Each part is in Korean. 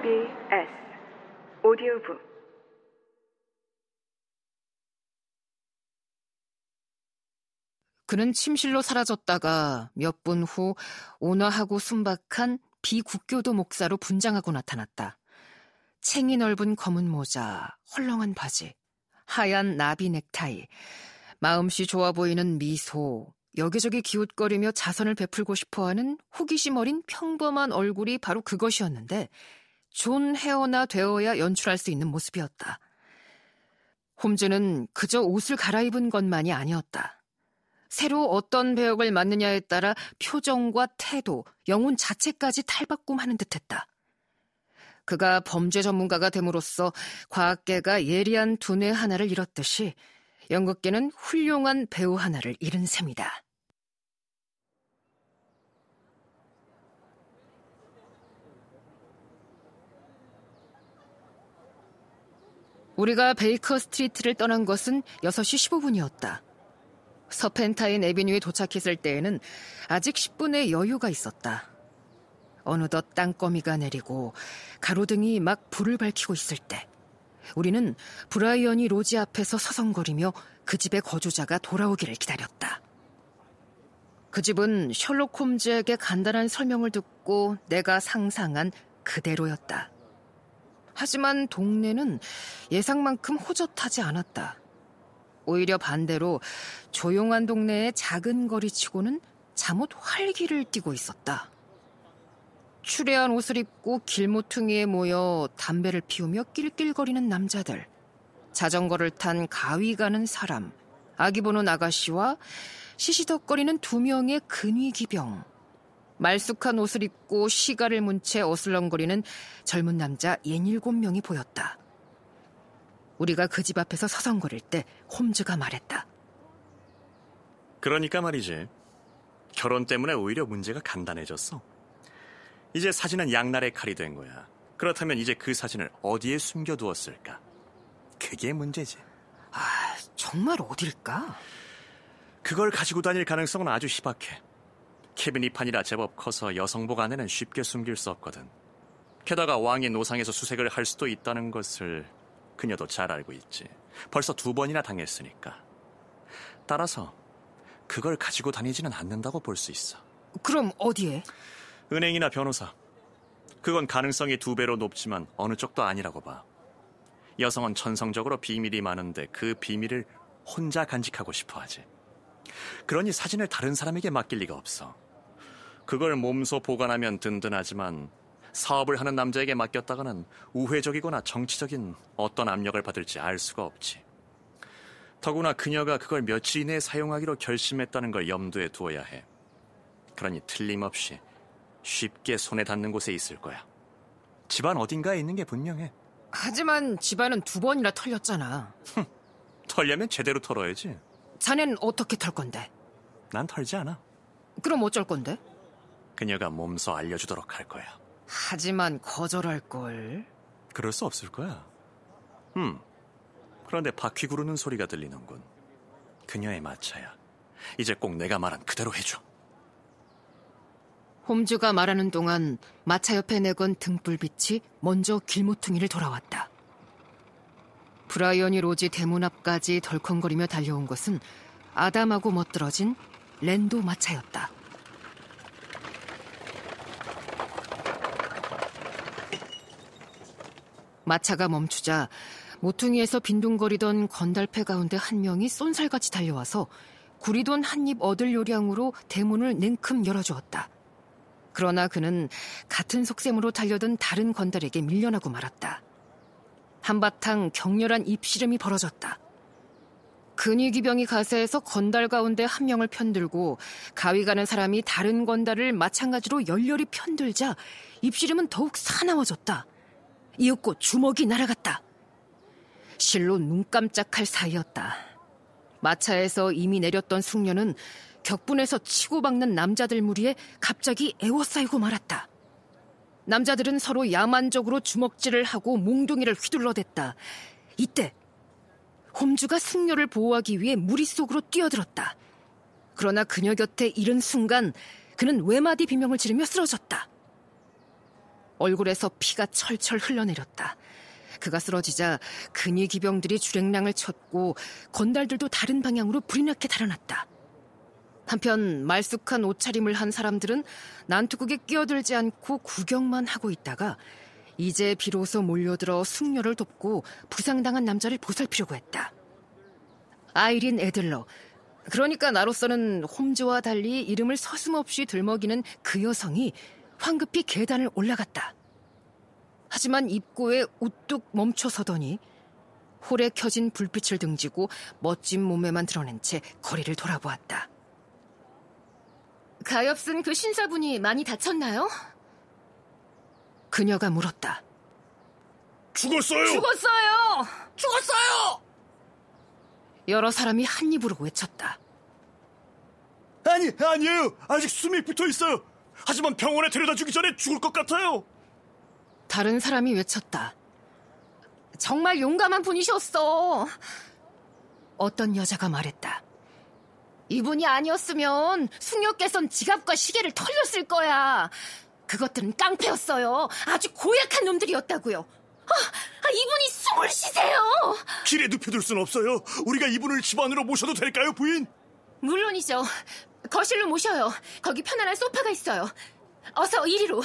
SBS 오디오북 그는 침실로 사라졌다가 몇 분 후 온화하고 순박한 비국교도 목사로 분장하고 나타났다. 챙이 넓은 검은 모자, 헐렁한 바지, 하얀 나비 넥타이, 마음씨 좋아 보이는 미소, 여기저기 기웃거리며 자선을 베풀고 싶어하는 호기심 어린 평범한 얼굴이 바로 그것이었는데 존 헤어나 되어야 연출할 수 있는 모습이었다. 홈즈는 그저 옷을 갈아입은 것만이 아니었다. 새로 어떤 배역을 맡느냐에 따라 표정과 태도, 영혼 자체까지 탈바꿈하는 듯했다. 그가 범죄 전문가가 됨으로써 과학계가 예리한 두뇌 하나를 잃었듯이 연극계는 훌륭한 배우 하나를 잃은 셈이다. 우리가 베이커 스트리트를 떠난 것은 6시 15분이었다. 서펜타인 에비뉴에 도착했을 때에는 아직 10분의 여유가 있었다. 어느덧 땅거미가 내리고 가로등이 막 불을 밝히고 있을 때 우리는 브라이어니 로지 앞에서 서성거리며 그 집의 거주자가 돌아오기를 기다렸다. 그 집은 셜록 홈즈에게 간단한 설명을 듣고 내가 상상한 그대로였다. 하지만 동네는 예상만큼 호젓하지 않았다. 오히려 반대로 조용한 동네의 작은 거리치고는 잠옷 활기를 띠고 있었다. 추레한 옷을 입고 길모퉁이에 모여 담배를 피우며 낄낄거리는 남자들, 자전거를 탄 가위 가는 사람, 아기 보는 아가씨와 시시덕거리는 두 명의 근위기병, 말쑥한 옷을 입고 시가를 문 채 어슬렁거리는 젊은 남자 예닐곱 명이 보였다. 우리가 그 집 앞에서 서성거릴 때 홈즈가 말했다. 그러니까 말이지. 결혼 때문에 오히려 문제가 간단해졌어. 이제 사진은 양날의 칼이 된 거야. 그렇다면 이제 그 사진을 어디에 숨겨두었을까? 그게 문제지. 아, 정말 어딜까? 그걸 가지고 다닐 가능성은 아주 희박해. 케빈이 판이라 제법 커서 여성복 안에는 쉽게 숨길 수 없거든. 게다가 왕의 노상에서 수색을 할 수도 있다는 것을 그녀도 잘 알고 있지. 벌써 두 번이나 당했으니까. 따라서 그걸 가지고 다니지는 않는다고 볼 수 있어. 그럼 어디에? 은행이나 변호사. 그건 가능성이 두 배로 높지만 어느 쪽도 아니라고 봐. 여성은 천성적으로 비밀이 많은데 그 비밀을 혼자 간직하고 싶어 하지. 그러니 사진을 다른 사람에게 맡길 리가 없어. 그걸 몸소 보관하면 든든하지만 사업을 하는 남자에게 맡겼다가는 우회적이거나 정치적인 어떤 압력을 받을지 알 수가 없지. 더구나 그녀가 그걸 며칠 이내에 사용하기로 결심했다는 걸 염두에 두어야 해. 그러니 틀림없이 쉽게 손에 닿는 곳에 있을 거야. 집안 어딘가에 있는 게 분명해. 하지만 집안은 두 번이나 털렸잖아. 털려면 제대로 털어야지. 자넨 어떻게 털 건데? 난 털지 않아. 그럼 어쩔 건데? 그녀가 몸소 알려주도록 할 거야. 하지만 거절할 걸. 그럴 수 없을 거야. 음. 그런데 바퀴 구르는 소리가 들리는군. 그녀의 마차야. 이제 꼭 내가 말한 그대로 해줘. 홈즈가 말하는 동안 마차 옆에 내건 등불빛이 먼저 길모퉁이를 돌아왔다. 브라이언이 로지 대문 앞까지 덜컹거리며 달려온 것은 아담하고 멋들어진 랜도 마차였다. 마차가 멈추자 모퉁이에서 빈둥거리던 건달패 가운데 한 명이 쏜살같이 달려와서 구리돈 한 입 얻을 요량으로 대문을 냉큼 열어주었다. 그러나 그는 같은 속셈으로 달려든 다른 건달에게 밀려나고 말았다. 한바탕 격렬한 입씨름이 벌어졌다. 근위기병이 가세해서 건달 가운데 한 명을 편들고 가위 가는 사람이 다른 건달을 마찬가지로 열렬히 편들자 입씨름은 더욱 사나워졌다. 이윽고 주먹이 날아갔다. 실로 눈 깜짝할 사이였다. 마차에서 이미 내렸던 숙녀는 격분에서 치고박는 남자들 무리에 갑자기 애워싸이고 말았다. 남자들은 서로 야만적으로 주먹질을 하고 몽둥이를 휘둘러댔다. 이때 홈주가 승려를 보호하기 위해 무리 속으로 뛰어들었다. 그러나 그녀 곁에 이른 순간 그는 외마디 비명을 지르며 쓰러졌다. 얼굴에서 피가 철철 흘러내렸다. 그가 쓰러지자 근위 기병들이 주랭랑을 쳤고 건달들도 다른 방향으로 불이 나게 달아났다. 한편 말쑥한 옷차림을 한 사람들은 난투극에 끼어들지 않고 구경만 하고 있다가 이제 비로소 몰려들어 숙녀를 돕고 부상당한 남자를 보살피려고 했다. 아이린 애들러. 그러니까 나로서는 홈즈와 달리 이름을 서슴없이 들먹이는 그 여성이 황급히 계단을 올라갔다. 하지만 입구에 우뚝 멈춰서더니 홀에 켜진 불빛을 등지고 멋진 몸매만 드러낸 채 거리를 돌아보았다. 가엾은 그 신사분이 많이 다쳤나요? 그녀가 물었다. 죽었어요. 죽었어요! 죽었어요. 여러 사람이 한 입으로 외쳤다. 아니 아니에요. 아직 숨이 붙어 있어요. 하지만 병원에 데려다 주기 전에 죽을 것 같아요. 다른 사람이 외쳤다. 정말 용감한 분이셨어. 어떤 여자가 말했다. 이분이 아니었으면 숙녀께선 지갑과 시계를 털렸을 거야. 그것들은 깡패였어요. 아주 고약한 놈들이었다고요. 아, 아, 이분이 숨을 쉬세요. 길에 눕혀둘 순 없어요. 우리가 이분을 집 안으로 모셔도 될까요, 부인? 물론이죠. 거실로 모셔요. 거기 편안한 소파가 있어요. 어서 이리로.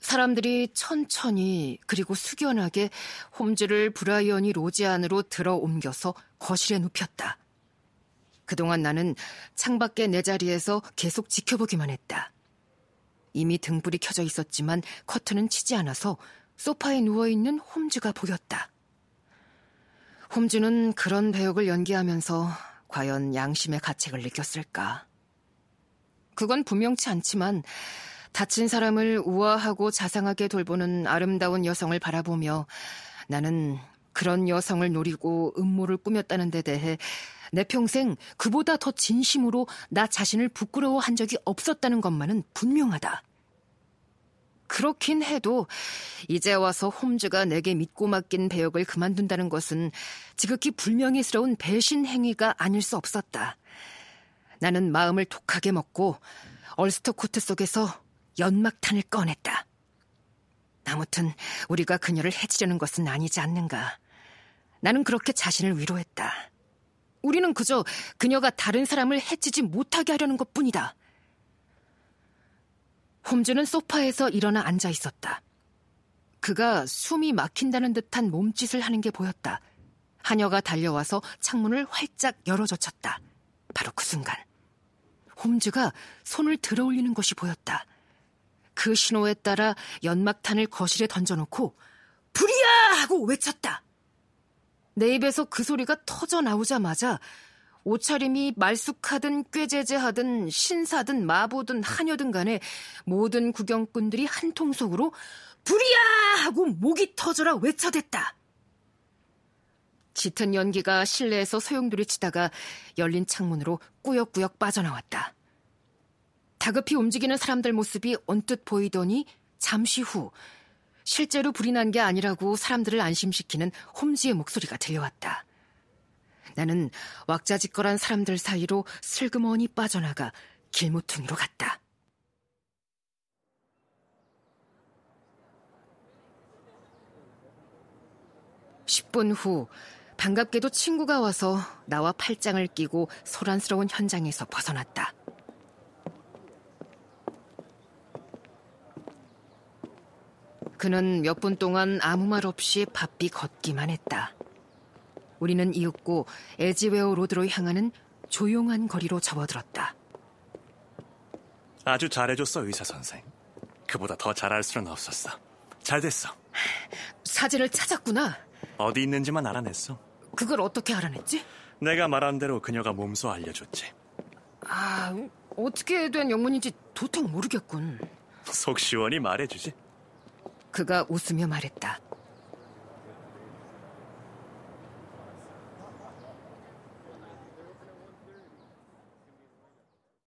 사람들이 천천히 그리고 숙연하게 홈즈를 브라이언이 로지 안으로 들어 옮겨서 거실에 눕혔다. 그동안 나는 창밖의 내 자리에서 계속 지켜보기만 했다. 이미 등불이 켜져 있었지만 커튼은 치지 않아서 소파에 누워있는 홈즈가 보였다. 홈즈는 그런 배역을 연기하면서 과연 양심의 가책을 느꼈을까? 그건 분명치 않지만 다친 사람을 우아하고 자상하게 돌보는 아름다운 여성을 바라보며 나는 그런 여성을 노리고 음모를 꾸몄다는 데 대해 내 평생 그보다 더 진심으로 나 자신을 부끄러워한 적이 없었다는 것만은 분명하다. 그렇긴 해도 이제 와서 홈즈가 내게 믿고 맡긴 배역을 그만둔다는 것은 지극히 불명예스러운 배신 행위가 아닐 수 없었다. 나는 마음을 독하게 먹고 얼스터 코트 속에서 연막탄을 꺼냈다. 아무튼 우리가 그녀를 해치려는 것은 아니지 않는가. 나는 그렇게 자신을 위로했다. 우리는 그저 그녀가 다른 사람을 해치지 못하게 하려는 것 뿐이다. 홈즈는 소파에서 일어나 앉아 있었다. 그가 숨이 막힌다는 듯한 몸짓을 하는 게 보였다. 하녀가 달려와서 창문을 활짝 열어젖혔다. 바로 그 순간. 홈즈가 손을 들어 올리는 것이 보였다. 그 신호에 따라 연막탄을 거실에 던져놓고 불이야! 하고 외쳤다. 내 입에서 그 소리가 터져 나오자마자 옷차림이 말쑥하든 꾀제제하든 신사든 마보든 하녀든 간에 모든 구경꾼들이 한 통속으로 불이야! 하고 목이 터져라 외쳐댔다. 짙은 연기가 실내에서 소용돌이 치다가 열린 창문으로 꾸역꾸역 빠져나왔다. 다급히 움직이는 사람들 모습이 언뜻 보이더니 잠시 후 실제로 불이 난 게 아니라고 사람들을 안심시키는 홈즈의 목소리가 들려왔다. 나는 왁자지껄한 사람들 사이로 슬그머니 빠져나가 길모퉁이로 갔다. (10분) 후 반갑게도 친구가 와서 나와 팔짱을 끼고 소란스러운 현장에서 벗어났다. 그는 몇 분 동안 아무 말 없이 바삐 걷기만 했다. 우리는 이윽고 에지웨어 로드로 향하는 조용한 거리로 접어들었다. 아주 잘해줬어, 의사 선생. 그보다 더 잘할 수는 없었어. 잘 됐어. 사진을 찾았구나. 어디 있는지만 알아냈어. 그걸 어떻게 알아냈지? 내가 말한 대로 그녀가 몸소 알려줬지. 아, 어떻게 된 영문인지 도통 모르겠군. 속 시원히 말해주지. 그가 웃으며 말했다.